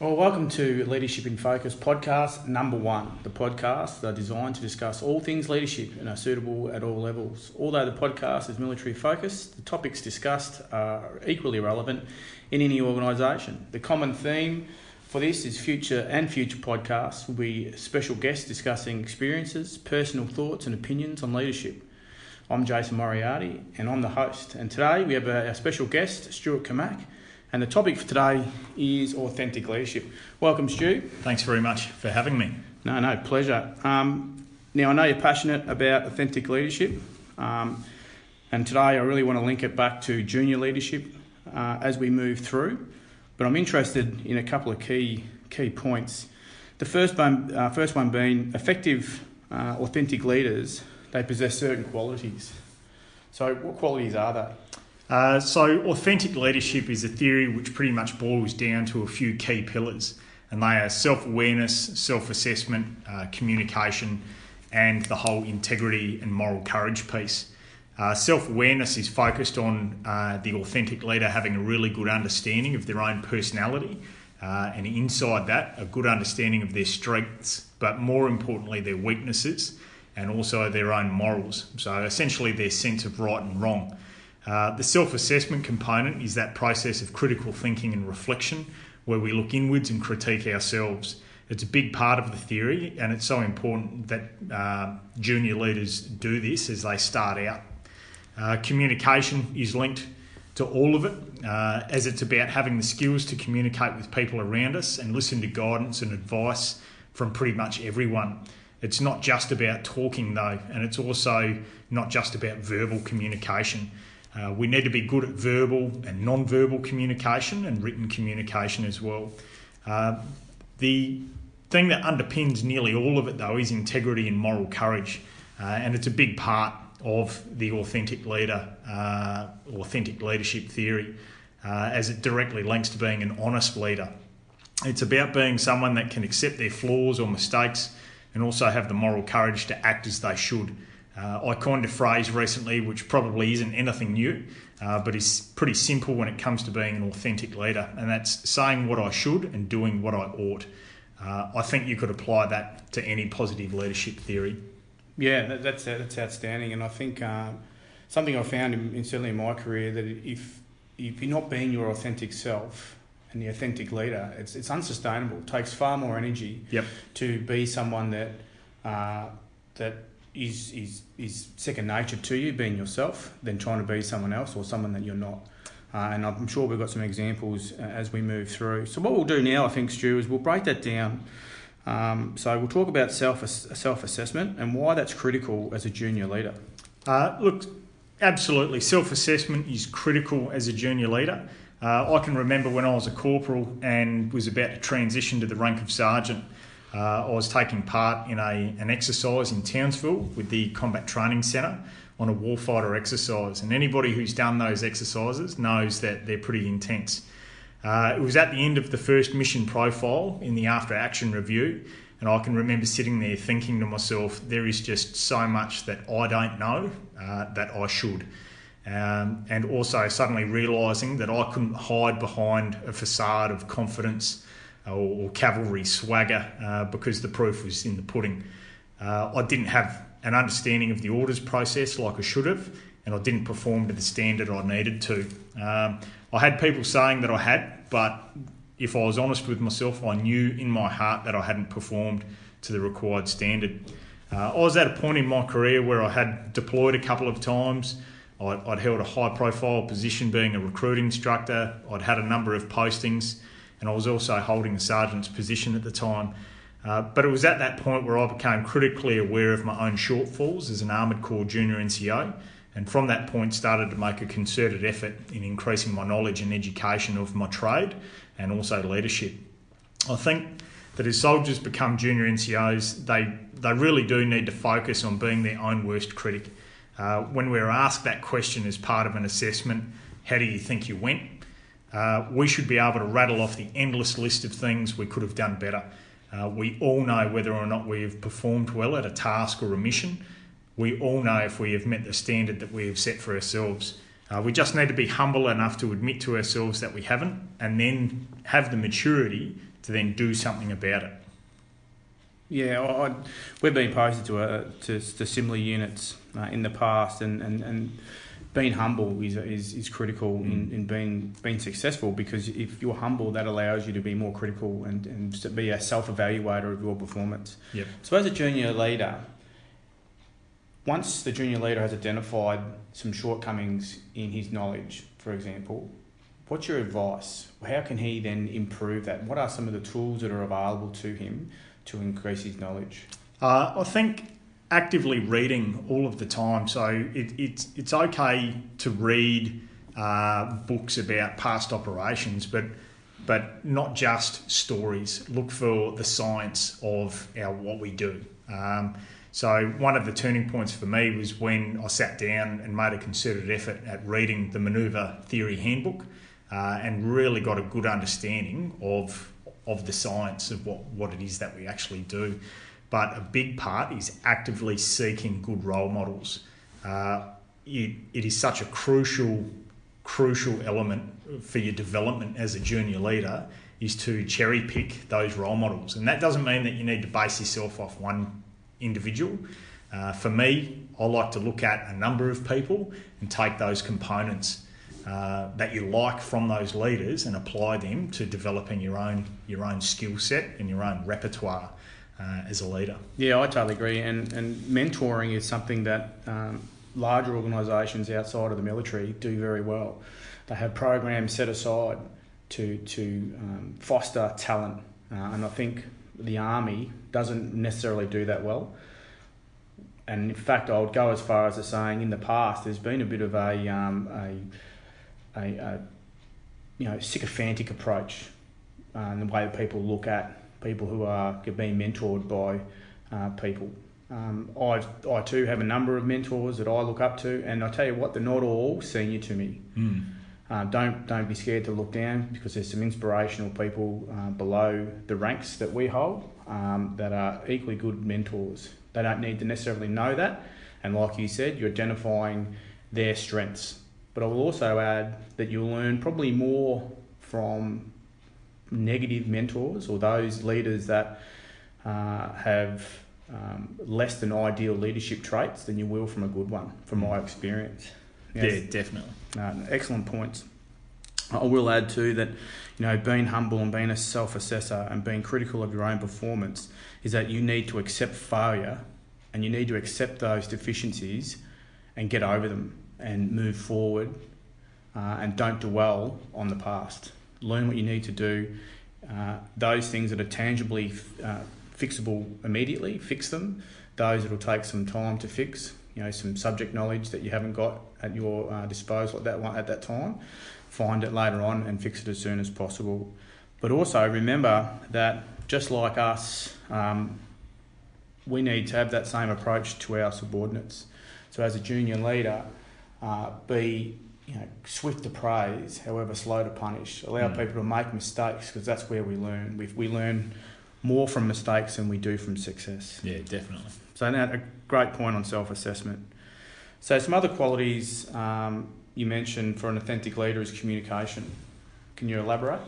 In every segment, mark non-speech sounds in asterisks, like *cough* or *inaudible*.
Well, welcome to Leadership in Focus podcast number one. The podcast podcasts are designed to discuss all things leadership and are suitable at all levels. Although the podcast is military focused, the topics discussed are equally relevant in any organisation. The common theme for this is future and future podcasts will be special guests discussing experiences, personal thoughts, and opinions on leadership. I'm Jason Moriarty and I'm the host. And today we have our special guest, Stuart Camac and the topic for today is authentic leadership. Welcome, Stu. Thanks very much for having me. No, no, pleasure. Um, now, I know you're passionate about authentic leadership, um, and today I really want to link it back to junior leadership uh, as we move through. But I'm interested in a couple of key key points. The first one, uh, first one being effective, uh, authentic leaders. They possess certain qualities. So, what qualities are they? Uh, so, authentic leadership is a theory which pretty much boils down to a few key pillars, and they are self awareness, self assessment, uh, communication, and the whole integrity and moral courage piece. Uh, self awareness is focused on uh, the authentic leader having a really good understanding of their own personality, uh, and inside that, a good understanding of their strengths, but more importantly, their weaknesses, and also their own morals. So, essentially, their sense of right and wrong. Uh, the self assessment component is that process of critical thinking and reflection where we look inwards and critique ourselves. It's a big part of the theory, and it's so important that uh, junior leaders do this as they start out. Uh, communication is linked to all of it, uh, as it's about having the skills to communicate with people around us and listen to guidance and advice from pretty much everyone. It's not just about talking, though, and it's also not just about verbal communication. Uh, we need to be good at verbal and non-verbal communication and written communication as well. Uh, the thing that underpins nearly all of it, though, is integrity and moral courage, uh, and it's a big part of the authentic leader, uh, authentic leadership theory, uh, as it directly links to being an honest leader. It's about being someone that can accept their flaws or mistakes and also have the moral courage to act as they should. Uh, I coined a phrase recently which probably isn't anything new, uh, but is pretty simple when it comes to being an authentic leader, and that's saying what I should and doing what I ought. Uh, I think you could apply that to any positive leadership theory. Yeah, that, that's that's outstanding, and I think uh, something I found in, in, certainly in my career that if if you're not being your authentic self and the authentic leader, it's it's unsustainable. It takes far more energy yep. to be someone that uh, that is is is second nature to you, being yourself, than trying to be someone else or someone that you're not. Uh, and I'm sure we've got some examples uh, as we move through. So what we'll do now, I think, Stu, is we'll break that down. Um, so we'll talk about self self assessment and why that's critical as a junior leader. Uh, look, absolutely, self assessment is critical as a junior leader. Uh, I can remember when I was a corporal and was about to transition to the rank of sergeant. Uh, I was taking part in a, an exercise in Townsville with the Combat Training Centre on a warfighter exercise, and anybody who's done those exercises knows that they're pretty intense. Uh, it was at the end of the first mission profile in the after action review, and I can remember sitting there thinking to myself, there is just so much that I don't know uh, that I should. Um, and also suddenly realising that I couldn't hide behind a facade of confidence or, or cavalry swagger uh, because the proof was in the pudding. Uh, I didn't have an understanding of the orders process like I should have, and I didn't perform to the standard I needed to. Um, I had people saying that I had, but if I was honest with myself, I knew in my heart that I hadn't performed to the required standard. Uh, I was at a point in my career where I had deployed a couple of times. I'd, I'd held a high profile position being a recruit instructor. I'd had a number of postings and I was also holding the sergeant's position at the time. Uh, but it was at that point where I became critically aware of my own shortfalls as an Armoured Corps junior NCO, and from that point started to make a concerted effort in increasing my knowledge and education of my trade and also leadership. I think that as soldiers become junior NCOs, they, they really do need to focus on being their own worst critic. Uh, when we're asked that question as part of an assessment, how do you think you went? Uh, we should be able to rattle off the endless list of things we could have done better. Uh, we all know whether or not we have performed well at a task or a mission. We all know if we have met the standard that we have set for ourselves. Uh, we just need to be humble enough to admit to ourselves that we haven't and then have the maturity to then do something about it. Yeah, I, we've been posted to, a, to, to similar units uh, in the past, and, and, and being humble is, is, is critical mm. in, in being being successful because if you're humble, that allows you to be more critical and, and to be a self evaluator of your performance. Yep. So, as a junior leader, once the junior leader has identified some shortcomings in his knowledge, for example, what's your advice? How can he then improve that? What are some of the tools that are available to him to increase his knowledge? Uh, I think actively reading all of the time. So it, it's it's okay to read uh, books about past operations, but but not just stories. Look for the science of our what we do. Um, so one of the turning points for me was when I sat down and made a concerted effort at reading the Manoeuvre Theory Handbook, uh, and really got a good understanding of of the science of what, what it is that we actually do. But a big part is actively seeking good role models. Uh, it, is such a crucial, crucial element for your development as a junior leader is to cherry pick those role models. And that doesn't mean that you need to base yourself off one individual. Uh, for me, I like to look at a number of people and take those components uh, that you like from those leaders and apply them to developing your own your own skill set and your own repertoire uh, as a leader. Yeah, I totally agree. And and mentoring is something that um, larger organisations outside of the military do very well. They have programs set aside to to um, foster talent, uh, and I think the army doesn't necessarily do that well. And in fact, I would go as far as to saying in the past there's been a bit of a um, a a, a you know sycophantic approach uh, and the way that people look at people who are being mentored by uh, people. Um, I I too have a number of mentors that I look up to, and I tell you what, they're not all senior to me. Mm. Uh, don't don't be scared to look down because there's some inspirational people uh, below the ranks that we hold um, that are equally good mentors. They don't need to necessarily know that, and like you said, you're identifying their strengths but I will also add that you'll learn probably more from negative mentors or those leaders that uh, have um, less than ideal leadership traits than you will from a good one, from my experience. Yes. Yeah, definitely. Uh, excellent points. I will add too that you know being humble and being a self-assessor and being critical of your own performance is that you need to accept failure and you need to accept those deficiencies and get over them and move forward uh, and don't dwell on the past. Learn what you need to do. Uh, those things that are tangibly uh, fixable immediately, fix them. Those that will take some time to fix, you know, some subject knowledge that you haven't got at your uh, disposal at that one, at that time, find it later on and fix it as soon as possible. But also remember that just like us, um, we need to have that same approach to our subordinates. So as a junior leader, uh, be you know, swift to praise, however slow to punish. Allow mm. people to make mistakes because that's where we learn. We, we learn more from mistakes than we do from success. Yeah, definitely. So now a great point on self-assessment. So some other qualities um, you mentioned for an authentic leader is communication. Can you elaborate?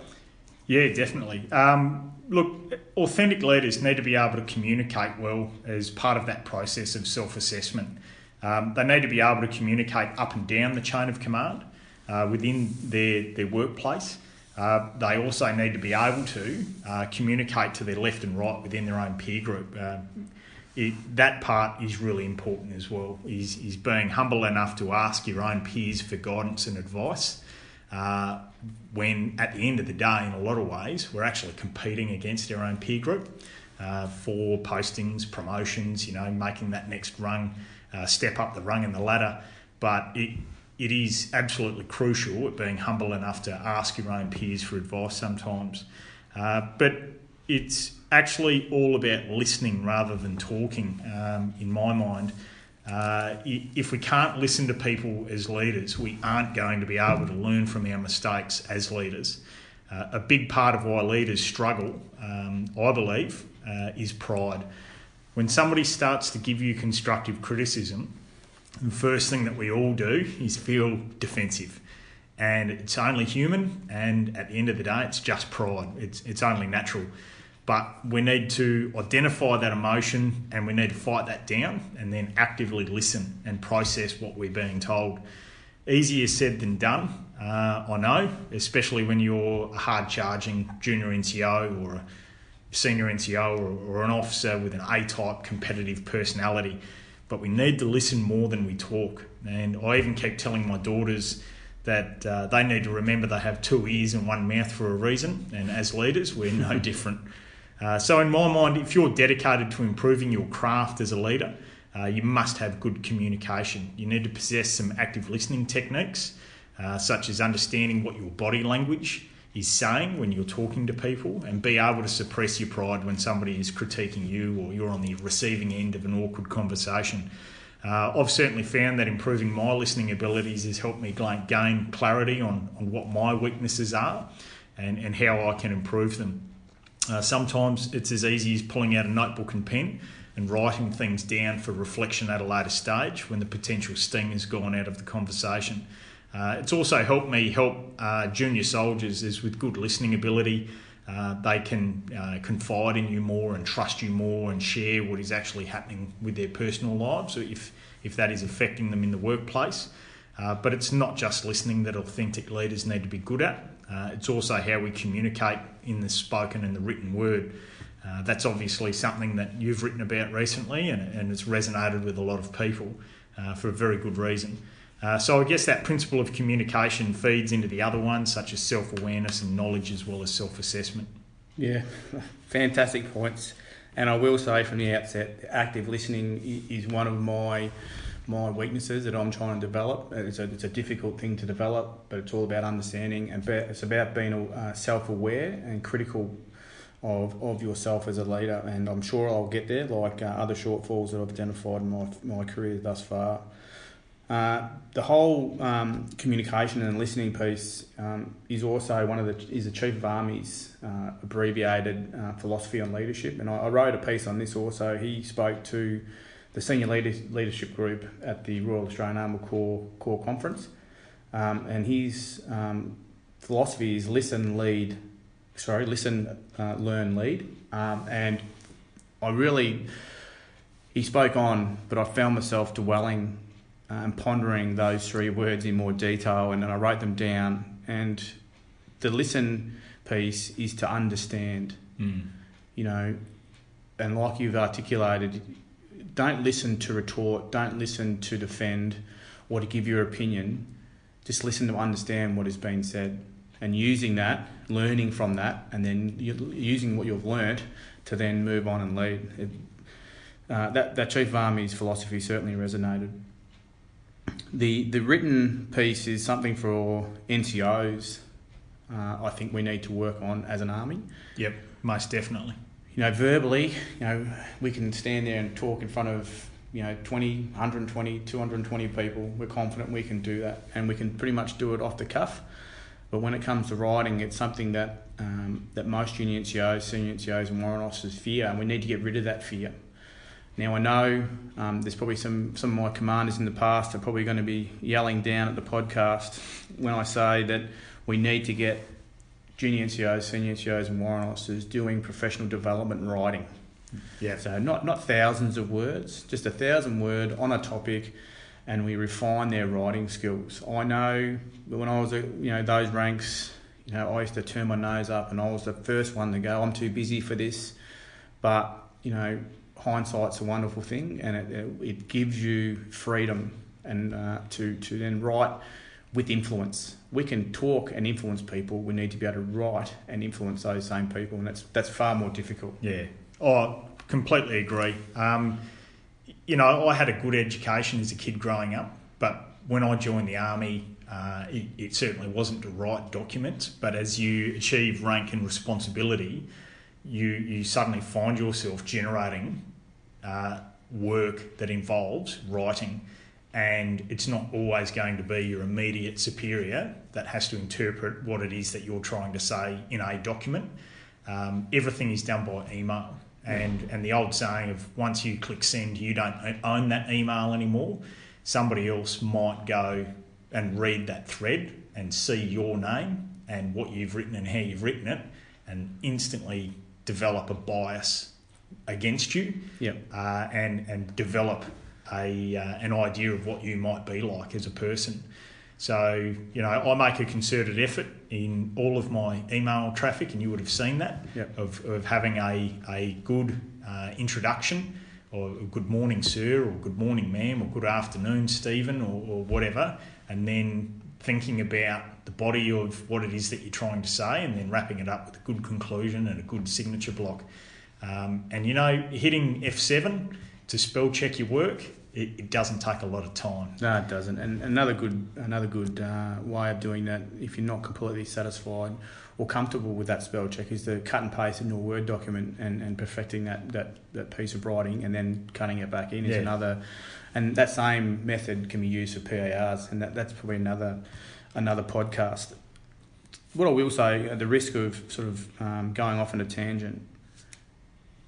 Yeah, definitely. Um, look, authentic leaders need to be able to communicate well as part of that process of self-assessment. Um, they need to be able to communicate up and down the chain of command uh, within their, their workplace. Uh, they also need to be able to uh, communicate to their left and right within their own peer group. Uh, it, that part is really important as well. Is is being humble enough to ask your own peers for guidance and advice. Uh, when at the end of the day, in a lot of ways, we're actually competing against our own peer group uh, for postings, promotions. You know, making that next rung uh, step up the rung in the ladder. But it, it is absolutely crucial being humble enough to ask your own peers for advice sometimes. Uh, but it's actually all about listening rather than talking, um, in my mind. Uh, if we can't listen to people as leaders, we aren't going to be able to learn from our mistakes as leaders. Uh, a big part of why leaders struggle, um, I believe, uh, is pride when somebody starts to give you constructive criticism, the first thing that we all do is feel defensive. and it's only human. And at the end of the day, it's just pride. It's it's only natural. But we need to identify that emotion and we need to fight that down and then actively listen and process what we're being told. Easier said than done, uh, I know, especially when you're a hard charging junior NCO or a senior NCO or, or an officer with an A type competitive personality. But we need to listen more than we talk. And I even keep telling my daughters that uh, they need to remember they have two ears and one mouth for a reason. And as leaders, we're no *laughs* different. Uh, so, in my mind, if you're dedicated to improving your craft as a leader, uh, you must have good communication. You need to possess some active listening techniques, uh, such as understanding what your body language is saying when you're talking to people, and be able to suppress your pride when somebody is critiquing you or you're on the receiving end of an awkward conversation. Uh, I've certainly found that improving my listening abilities has helped me gain clarity on, on what my weaknesses are and, and how I can improve them. Uh, sometimes it's as easy as pulling out a notebook and pen and writing things down for reflection at a later stage when the potential sting has gone out of the conversation. Uh, it's also helped me help uh, junior soldiers is with good listening ability. Uh, they can uh, confide in you more and trust you more and share what is actually happening with their personal lives if, if that is affecting them in the workplace. Uh, but it's not just listening that authentic leaders need to be good at. Uh, it's also how we communicate in the spoken and the written word. That's obviously something that you've written about recently and, and it's resonated with a lot of people for a very good reason. Uh, so I guess that principle of communication feeds into the other ones, such as self awareness and knowledge, as well as self assessment. Yeah, *laughs* fantastic points. And I will say from the outset, active listening is one of my my weaknesses that I'm trying to develop. It's a, it's a difficult thing to develop, but it's all about understanding and it's about being uh, self aware and critical of, of yourself as a leader. And I'm sure I'll get there, like uh, other shortfalls that I've identified in my, my career thus far. Uh, the whole um, communication and listening piece um, is also one of the is the Chief of Army's uh, abbreviated uh, philosophy on leadership, and I, I, wrote a piece on this also. He spoke to the senior leadership group at the Royal Australian Armoured Corps Conference, um, and his um, philosophy is listen, lead, sorry, listen, uh, learn, lead, um, and I really he spoke on, but I found myself dwelling and pondering those three words in more detail, and then I wrote them down. And the listen piece is to understand, mm. you know, and like you've articulated, don't listen to retort, don't listen to defend or to give your opinion. Just listen to understand what is being said and using that, learning from that, and then using what you've learnt to then move on and lead. It, uh, that, that Chief of Army's philosophy certainly resonated. The, the written piece is something for NCOs. Uh, I think we need to work on as an army. Yep, most definitely you know, verbally, you know, we can stand there and talk in front of, you know, 20, 120, 220 people. We're confident we can do that and we can pretty much do it off the cuff. But when it comes to writing, it's something that um, that most junior NCOs, senior NCOs, and warrant officers fear, and we need to get rid of that fear. Now I know um, there's probably some some of my commanders in the past are probably going to be yelling down at the podcast when I say that we need to get junior NCOs, senior NCOs, and warrant officers doing professional development writing. Yeah. So not not thousands of words, just a thousand word on a topic, and we refine their writing skills. I know when I was, you know, those ranks, you know, I used to turn my nose up, and I was the first one to go. I'm too busy for this, but you know, hindsight's a wonderful thing, and it, it gives you freedom and uh, to to then write with influence. We can talk and influence people. We need to be able to write and influence those same people, and that's that's far more difficult. Yeah, oh, completely agree. Um, you know, I had a good education as a kid growing up, but when I joined the army, uh, it, it, certainly wasn't to write documents. But as you achieve rank and responsibility, you you suddenly find yourself generating uh, work that involves writing and it's not always going to be your immediate superior that has to interpret what it is that you're trying to say in a document. Um, everything is done by email, and and the old saying of once you click send, you don't own that email anymore. Somebody else might go and read that thread and see your name and what you've written and how you've written it, and instantly develop a bias against you, Yep. uh, and and develop a uh, an idea of what you might be like as a person. So you know, I make a concerted effort in all of my email traffic, and you would have seen that Yep. of, of having a a good uh, introduction, or good morning, sir, or good morning, ma'am, or good afternoon, Stephen, or, or whatever, and then thinking about the body of what it is that you're trying to say, and then wrapping it up with a good conclusion and a good signature block. Um, and you know, hitting F7 to spell check your work, it, it doesn't take a lot of time. No, it doesn't. And another good another good uh, way of doing that, if you're not completely satisfied or comfortable with that spell check, is to cut and paste in your Word document and, and perfecting that, that, that piece of writing and then cutting it back in is Yeah. another. And that same method can be used for PARs, and that, that's probably another another podcast. What I will say, at the risk of sort of um, going off on a tangent,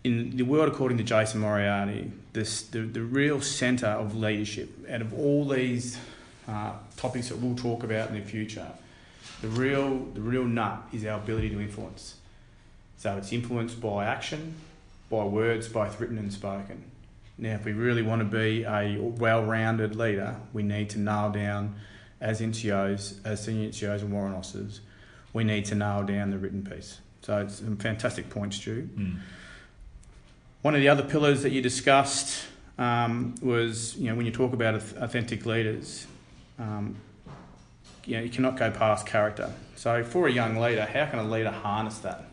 in the world according to Jason Moriarty, this the, the real centre of leadership out of all these uh, topics that we'll talk about in the future, the real the real nut is our ability to influence. So it's influenced by action, by words, both written and spoken. Now, if we really want to be a well-rounded leader, we need to nail down, as NCOs, as senior NCOs and warrant officers, we need to nail down the written piece. So it's a fantastic point, Stu. Mm. One of the other pillars that you discussed um, was, you know, when you talk about authentic leaders, um, you know, you cannot go past character. So for a young leader, how can a leader harness that?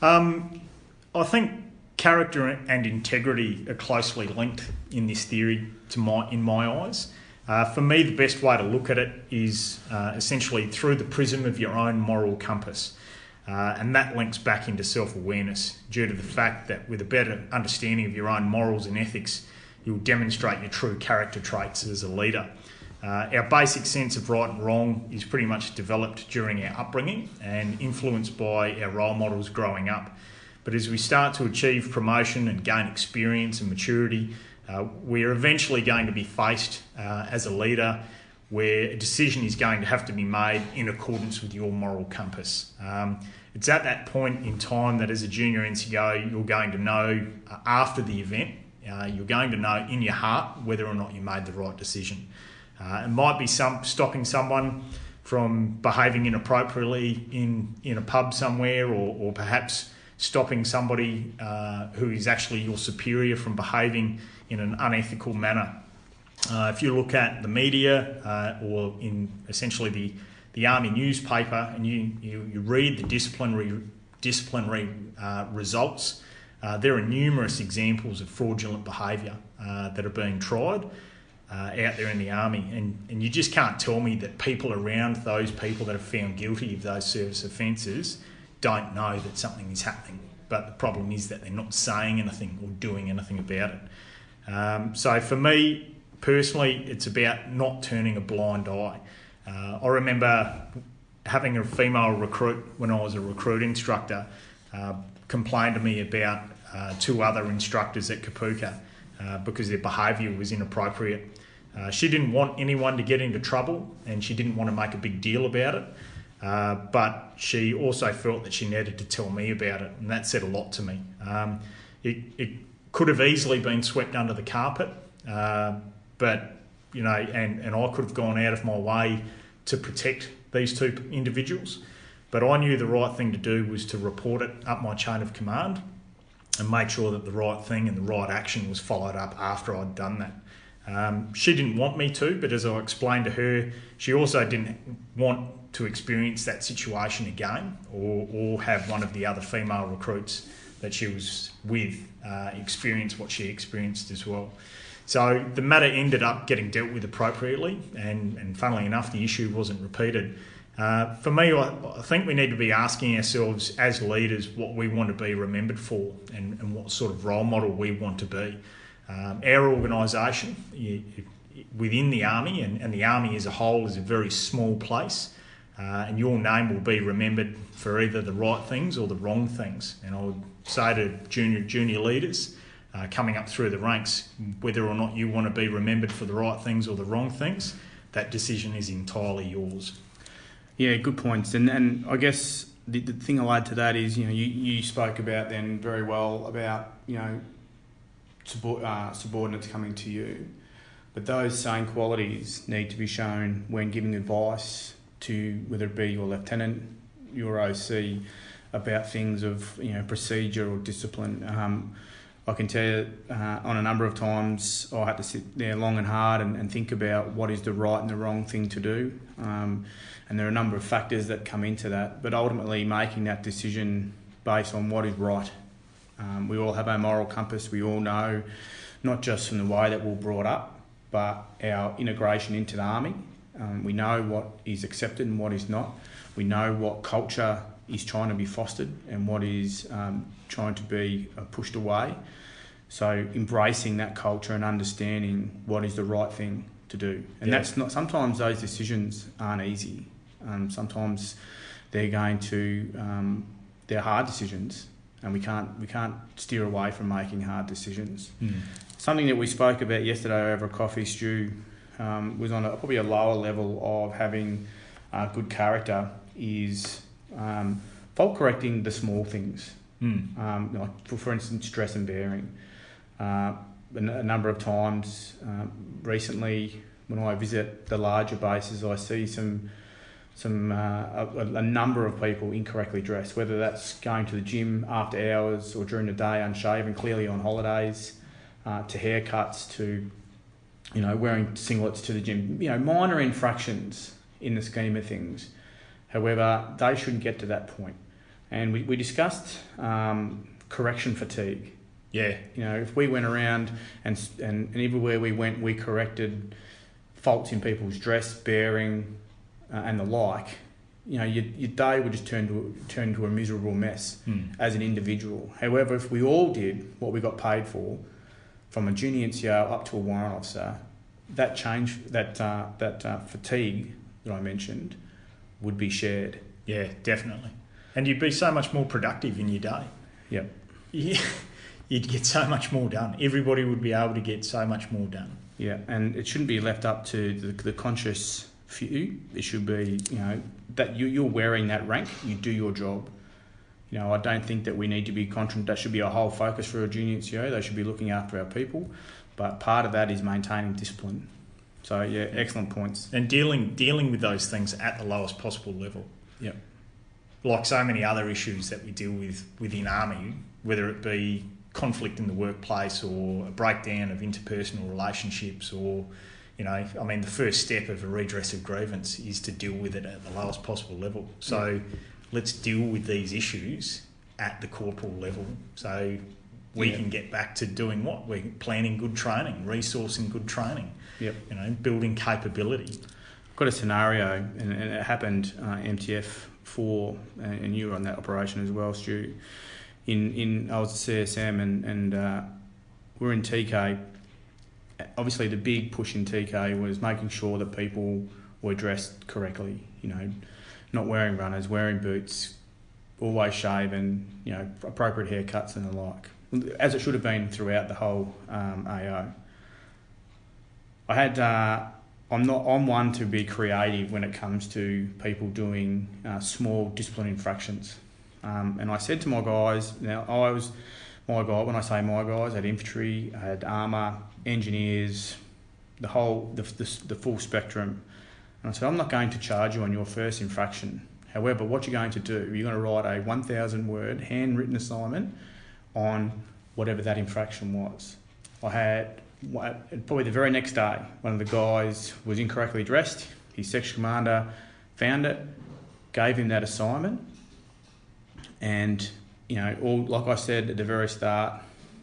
Um, I think character and integrity are closely linked in this theory. To my, in my eyes, uh, for me, the best way to look at it is uh, essentially through the prism of your own moral compass. Uh, and that links back into self awareness due to the fact that with a better understanding of your own morals and ethics, you'll demonstrate your true character traits as a leader. Uh, our basic sense of right and wrong is pretty much developed during our upbringing and influenced by our role models growing up. But as we start to achieve promotion and gain experience and maturity, uh, we're eventually going to be faced uh, as a leader where a decision is going to have to be made in accordance with your moral compass. Um, it's at that point in time that as a junior NCO, you're going to know uh, after the event, uh, you're going to know in your heart whether or not you made the right decision. Uh, it might be some stopping someone from behaving inappropriately in, in a pub somewhere, or, or perhaps stopping somebody uh, who is actually your superior from behaving in an unethical manner. Uh, if you look at the media uh, or in essentially the, the army newspaper and you, you, you read the disciplinary, disciplinary uh, results, uh, there are numerous examples of fraudulent behaviour uh, that are being tried uh, out there in the army. And, and you just can't tell me that people around those people that are found guilty of those service offences don't know that something is happening. But the problem is that they're not saying anything or doing anything about it. Um, so for me personally, it's about not turning a blind eye. Uh, I remember having a female recruit when I was a recruit instructor uh, complain to me about uh, two other instructors at Kapooka uh, because their behaviour was inappropriate. Uh, she didn't want anyone to get into trouble and she didn't want to make a big deal about it. Uh, but she also felt that she needed to tell me about it, and that said a lot to me. Um, it, it could have easily been swept under the carpet, uh, but you know, and, and I could have gone out of my way to protect these two individuals. But I knew the right thing to do was to report it up my chain of command and make sure that the right thing and the right action was followed up after I'd done that. Um, she didn't want me to, but as I explained to her, she also didn't want to experience that situation again or, or have one of the other female recruits that she was with uh, experience what she experienced as well. So the matter ended up getting dealt with appropriately, and, and funnily enough, the issue wasn't repeated. Uh, for me, I, think we need to be asking ourselves as leaders what we want to be remembered for and, and what sort of role model we want to be. Um, our organisation within the Army, and, and the Army as a whole is a very small place, uh, and your name will be remembered for either the right things or the wrong things. And I would say to junior junior leaders uh, coming up through the ranks, whether or not you want to be remembered for the right things or the wrong things, that decision is entirely yours. Yeah, good points. And and I guess the, the thing I'll add to that is, you know, you, you spoke about then very well about, you know, subor- uh, subordinates coming to you. But those same qualities need to be shown when giving advice to whether it be your lieutenant, your OC, about things of you know procedure or discipline. Um, I can tell you uh, on a number of times I had to sit there long and hard and, and think about what is the right and the wrong thing to do. Um, and there are a number of factors that come into that, but ultimately making that decision based on what is right. Um, we all have our moral compass, we all know, not just from the way that we're brought up, but our integration into the army. Um, we know what is accepted and what is not. We know what culture is trying to be fostered and what is um, trying to be uh, pushed away. So embracing that culture and understanding what is the right thing to do, and Yeah. that's not. Sometimes those decisions aren't easy. Um, sometimes they're going to um, they're hard decisions, and we can't we can't steer away from making hard decisions. Something that we spoke about yesterday over a coffee Stu um, was on a, probably a lower level of having uh, good character is um, fault correcting the small things. Mm. Um, like for, for instance, stress and bearing. Uh, a, n- a number of times um, recently, when I visit the larger bases, I see some some uh, a, a number of people incorrectly dressed, whether that's going to the gym after hours or during the day unshaven, clearly on holidays, uh, to haircuts, to you know wearing singlets to the gym. You know, minor infractions in the scheme of things. However, they shouldn't get to that point. And we, we discussed um, correction fatigue. Yeah. You know, if we went around and, and, and everywhere we went, we corrected faults in people's dress, bearing, uh, and the like, you know, your, your day would just turn to, turn to a miserable mess Mm. as an individual. However, if we all did what we got paid for, from a junior NCO up to a warrant officer, that change, that, uh, that uh, fatigue that I mentioned, would be shared. Yeah, definitely. And you'd be so much more productive in your day. Yep. Yeah. *laughs* You'd get so much more done. Everybody would be able to get so much more done. Yeah, and it shouldn't be left up to the, the conscious few. It should be, you know, that you, you're wearing that rank, you do your job. You know, I don't think that we need to be constant. That should be a whole focus for a junior NCO. They should be looking after our people, but part of that is maintaining discipline. So yeah, excellent points. And dealing dealing with those things at the lowest possible level. Yep. Like so many other issues that we deal with within army, whether it be conflict in the workplace or a breakdown of interpersonal relationships or you know, I mean, the first step of a redress of grievance is to deal with it at the lowest possible level. So let's deal with these issues at the corporal level so we Yeah. can get back to doing what? We're planning good training, resourcing good training, Yep. you know, building capability. I've got a scenario, and, and it happened uh, MTF four, and, and you were on that operation as well, Stu. In in I was at CSM, and and uh, we're in TK. Obviously, the big push in TK was making sure that people were dressed correctly. You know, not wearing runners, wearing boots, always shaven. You know, appropriate haircuts and the like, as it should have been throughout the whole um, AO. I had. Uh, I'm not. I'm one to be creative when it comes to people doing uh, small discipline infractions. Um, and I said to my guys, now I was my guy. When I say my guys, I had infantry, I had armour, engineers, the whole, the, the, the full spectrum. And I said, I'm not going to charge you on your first infraction. However, what you're going to do, you're going to write a 1,000 word handwritten assignment on whatever that infraction was. I had probably the very next day, one of the guys was incorrectly dressed. His section commander found it, gave him that assignment, and you know, all like I said at the very start,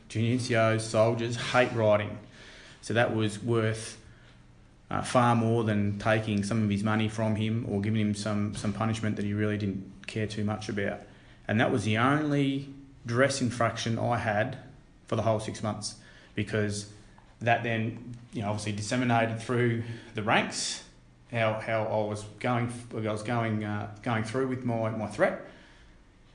junior NCOs, soldiers hate writing, so that was worth uh, far more than taking some of his money from him or giving him some some punishment that he really didn't care too much about, and that was the only dress infraction I had for the whole six months because that then you know obviously disseminated through the ranks how how I was going I was going uh, going through with my, my threat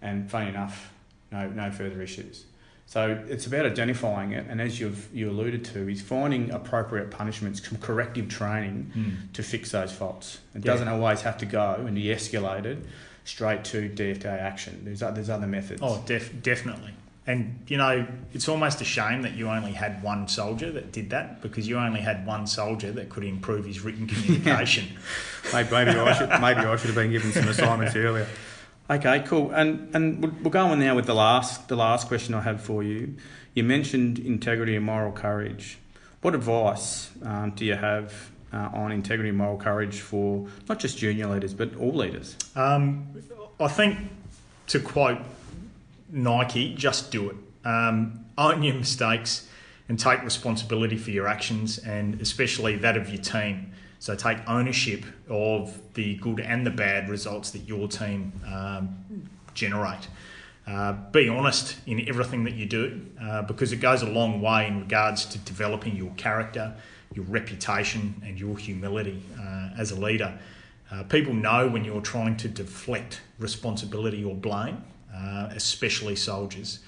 and funny enough no no further issues So it's about identifying it, and as you've you alluded to, is finding appropriate punishments, corrective training Mm. to fix those faults. It Yeah. doesn't always have to go and be escalated straight to DFDA action. There's there's other methods. Oh, def- definitely. And you know, it's almost a shame that you only had one soldier that did that because you only had one soldier that could improve his written *laughs* communication. Maybe, maybe I should maybe I should have been given some assignments earlier. Okay, cool. And and we'll we'll go on now with the last the last question I have for you. You mentioned integrity and moral courage. What advice um, do you have uh, on integrity and moral courage for not just junior leaders but all leaders? Um, I think to quote Nike, just do it. Um, own your mistakes and take responsibility for your actions and especially that of your team. So take ownership of the good and the bad results that your team um, generate. Uh, be honest in everything that you do uh, because it goes a long way in regards to developing your character, your reputation, and your humility uh, as a leader. Uh, people know when you're trying to deflect responsibility or blame, uh, especially soldiers.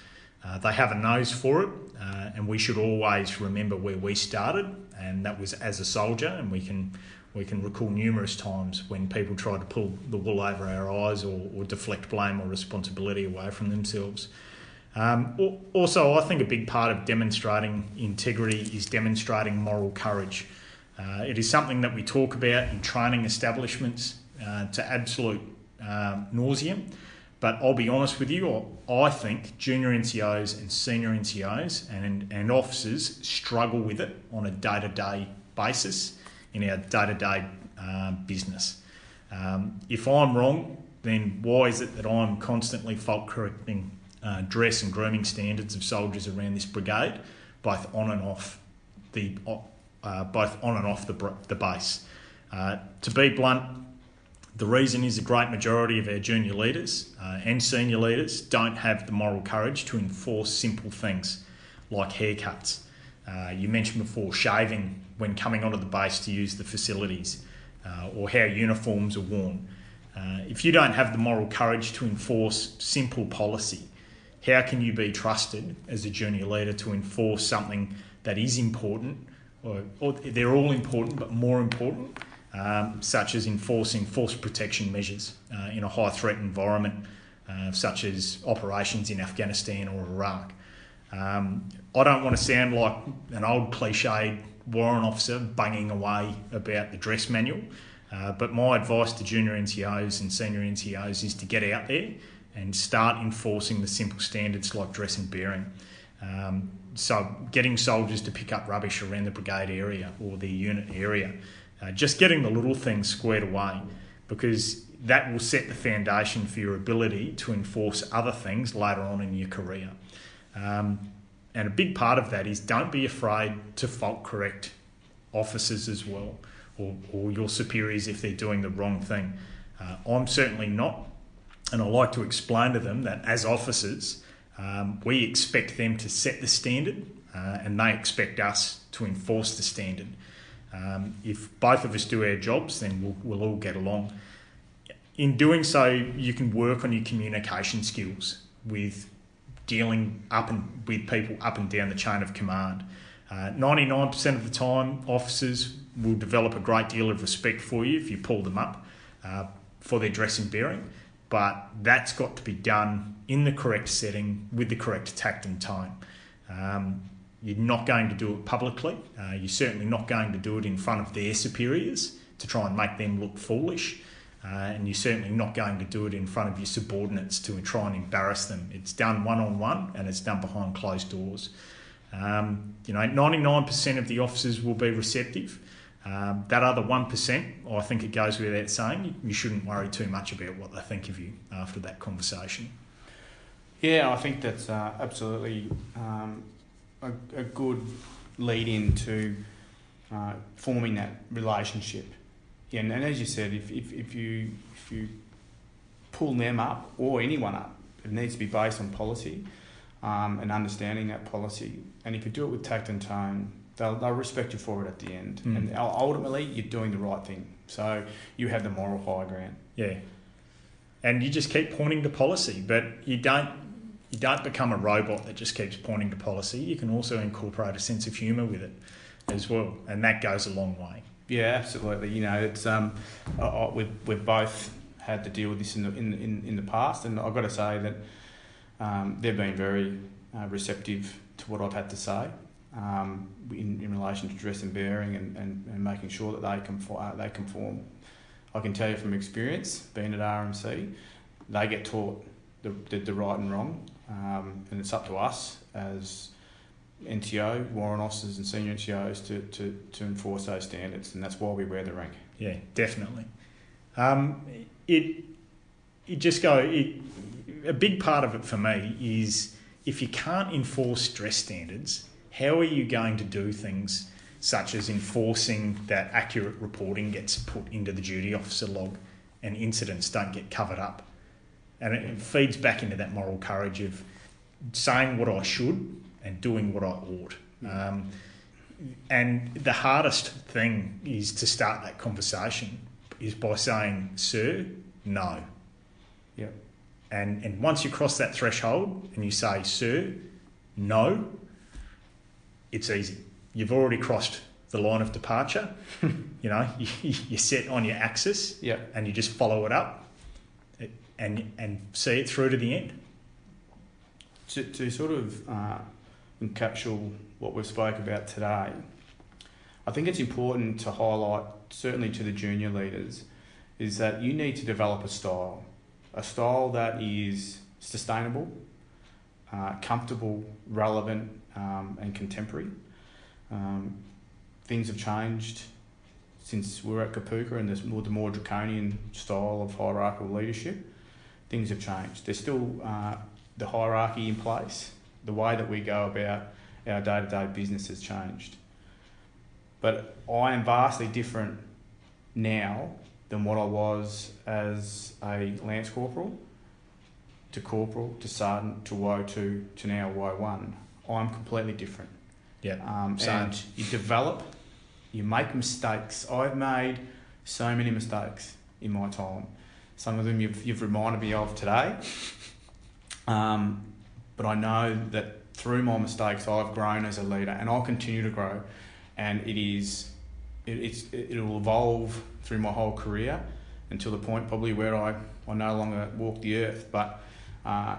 Uh, they have a nose for it, uh, and we should always remember where we started, and that was as a soldier. And we can we can recall numerous times when people try to pull the wool over our eyes or, or deflect blame or responsibility away from themselves. Um, also, I think a big part of demonstrating integrity is demonstrating moral courage. Uh, it is something that we talk about in training establishments uh, to absolute um, nauseum. But I'll be honest with you, I think junior NCOs and senior NCOs and, and officers struggle with it on a day to day basis in our day to day business. Um, if I'm wrong, then why is it that I'm constantly fault correcting uh, dress and grooming standards of soldiers around this brigade, both on and off the uh, both on and off the, the base? Uh, to be blunt, the reason is a great majority of our junior leaders uh, and senior leaders don't have the moral courage to enforce simple things like haircuts. Uh, you mentioned before shaving when coming onto the base to use the facilities uh, or how uniforms are worn. Uh, if you don't have the moral courage to enforce simple policy, how can you be trusted as a junior leader to enforce something that is important, or, or they're all important, but more important, um, such as enforcing force protection measures uh, in a high threat environment, uh, such as operations in Afghanistan or Iraq? Um, I don't want to sound like an old cliched warrant officer banging away about the dress manual, uh, but my advice to junior NCOs and senior NCOs is to get out there and start enforcing the simple standards like dress and bearing. Um, so, getting soldiers to pick up rubbish around the brigade area or the unit area, uh, just getting the little things squared away, because that will set the foundation for your ability to enforce other things later on in your career. Um, and a big part of that is don't be afraid to fault correct officers as well, or, or your superiors if they're doing the wrong thing. Uh, I'm certainly not, and I like to explain to them that as officers, um, we expect them to set the standard, uh, and they expect us to enforce the standard. Um, if both of us do our jobs, then we'll, we'll all get along. In doing so, you can work on your communication skills with dealing up and with people up and down the chain of command. Uh, 99% of the time, officers will develop a great deal of respect for you if you pull them up uh, for their dress and bearing, but that's got to be done in the correct setting with the correct tact and tone. Um, you're not going to do it publicly. Uh, you're certainly not going to do it in front of their superiors to try and make them look foolish. Uh, and you're certainly not going to do it in front of your subordinates to try and embarrass them. It's done one on one and it's done behind closed doors. Um, you know, 99% of the officers will be receptive. Um, that other 1%, I think it goes without saying, you shouldn't worry too much about what they think of you after that conversation. Yeah, I think that's uh, absolutely um, a, a good lead into uh, forming that relationship. Yeah, and, and as you said, if, if, if you if you pull them up or anyone up, it needs to be based on policy um, and understanding that policy. And if you do it with tact and tone, they'll, they'll respect you for it at the end. Mm. And ultimately, you're doing the right thing. So you have the moral high ground. Yeah. And you just keep pointing to policy, but you don't You don't become a robot that just keeps pointing to policy. You can also incorporate a sense of humour with it as well, and that goes a long way. Yeah, absolutely. You know, it's um, we've we've both had to deal with this in the in in, in the past, and I've got to say that um, they've been very uh, receptive to what I've had to say um, in, in relation to dress and bearing and, and, and making sure that they conform, uh, they conform. I can tell you from experience, being at RMC, they get taught the, the, the right and wrong, um, and it's up to us as NCO, warrant officers, and senior NCOs to, to, to enforce those standards, and that's why we wear the rank. Yeah, definitely. Um, it it just go. It, a big part of it for me is if you can't enforce dress standards, how are you going to do things such as enforcing that accurate reporting gets put into the duty officer log and incidents don't get covered up? And it feeds back into that moral courage of saying what I should and doing what I ought. Um, and the hardest thing is to start that conversation is by saying, "Sir, no." Yep. And and once you cross that threshold and you say, "Sir, no," it's easy. You've already crossed the line of departure. *laughs* you know, *laughs* you, you're set on your axis, Yep. and you just follow it up, and and see it through to the end. To, to sort of uh, encapsulate what we've spoke about today, I think it's important to highlight, certainly to the junior leaders, is that you need to develop a style, a style that is sustainable, uh, comfortable, relevant, um, and contemporary. Um, things have changed since we were at Kapooka and there's more, the more draconian style of hierarchical leadership. Things have changed. There's still uh, the hierarchy in place. The way that we go about our day to day business has changed. But I am vastly different now than what I was as a Lance Corporal to Corporal to Sergeant to WO2 to now WO1. I'm completely different. Yeah. Um, and you develop, you make mistakes. I've made so many mistakes in my time. Some of them you've, you've reminded me of today. Um, but I know that through my mistakes, I've grown as a leader and I'll continue to grow. And it is, it, it's, it'll evolve through my whole career until the point probably where I, I no longer walk the earth. But uh,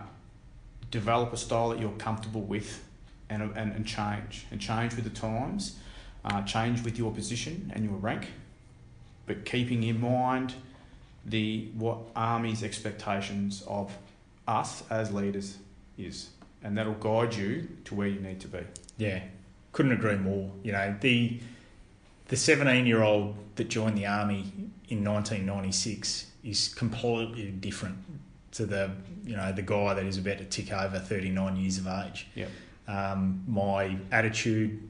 develop a style that you're comfortable with and, and, and change. And change with the times, uh, change with your position and your rank, but keeping in mind the what Army's expectations of us as leaders is. And that'll guide you to where you need to be. Yeah, couldn't agree more. You know, the the 17 year old that joined the army in 1996 is completely different to the you know the guy that is about to tick over 39 years of age. Yep. Um, my attitude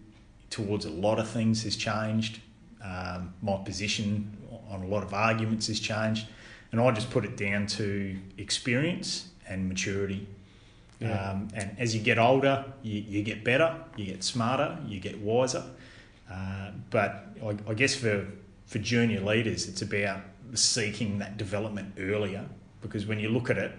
towards a lot of things has changed. Um, my position on a lot of arguments has changed, and I just put it down to experience and maturity. Yeah. Um, and as you get older, you, you get better, you get smarter, you get wiser. Uh, but I, I guess for, for junior leaders, it's about seeking that development earlier because when you look at it,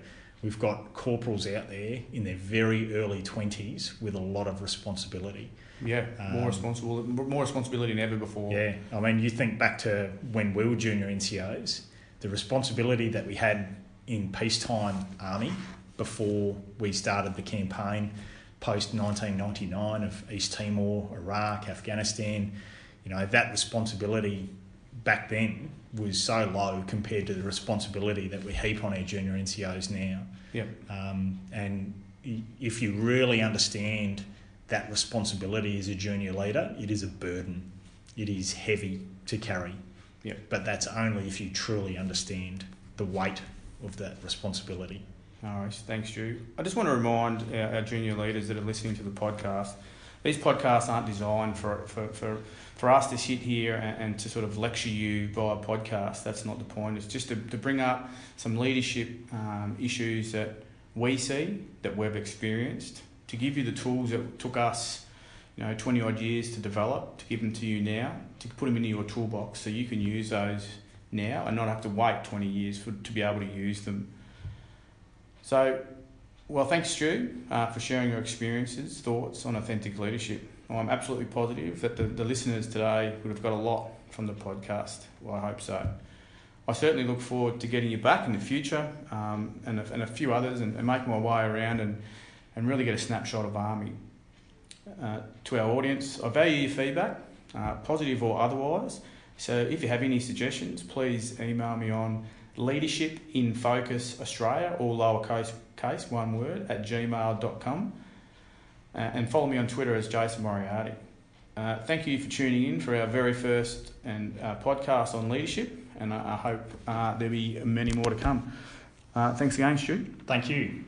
we've got corporals out there in their very early 20s with a lot of responsibility. Yeah, more Um, responsible, more responsibility than ever before. Yeah, I mean, you think back to when we were junior NCOs, the responsibility that we had in peacetime army before we started the campaign post 1999 of East Timor, Iraq, Afghanistan, you know, that responsibility back then was so low compared to the responsibility that we heap on our junior NCOs now. Yep. Um, and if you really understand that responsibility as a junior leader, it is a burden. It is heavy to carry. Yep. But that's only if you truly understand the weight of that responsibility. All right, thanks, Stu. I just want to remind our, our junior leaders that are listening to the podcast, these podcasts aren't designed for, for, for, for us to sit here and, and to sort of lecture you via podcast. That's not the point. It's just to, to bring up some leadership um, issues that we see, that we've experienced, to give you the tools that took us, you know, 20 odd years to develop, to give them to you now, to put them into your toolbox so you can use those now and not have to wait 20 years for, to be able to use them. So, Well, thanks, Stu, uh, for sharing your experiences, thoughts on authentic leadership. Well, I'm absolutely positive that the, the listeners today would have got a lot from the podcast. Well, I hope so. I certainly look forward to getting you back in the future um, and, a, and a few others and, and making my way around and, and really get a snapshot of ARMY. Uh, to our audience, I value your feedback, uh, positive or otherwise. So if you have any suggestions, please email me on leadership in focus Australia, all lowercase case, one word, at gmail.com. Uh, and follow me on Twitter as Jason Moriarty. Uh, thank you for tuning in for our very first and uh, podcast on leadership, and I, I hope uh, there'll be many more to come. Uh, thanks again, Stu. Thank you.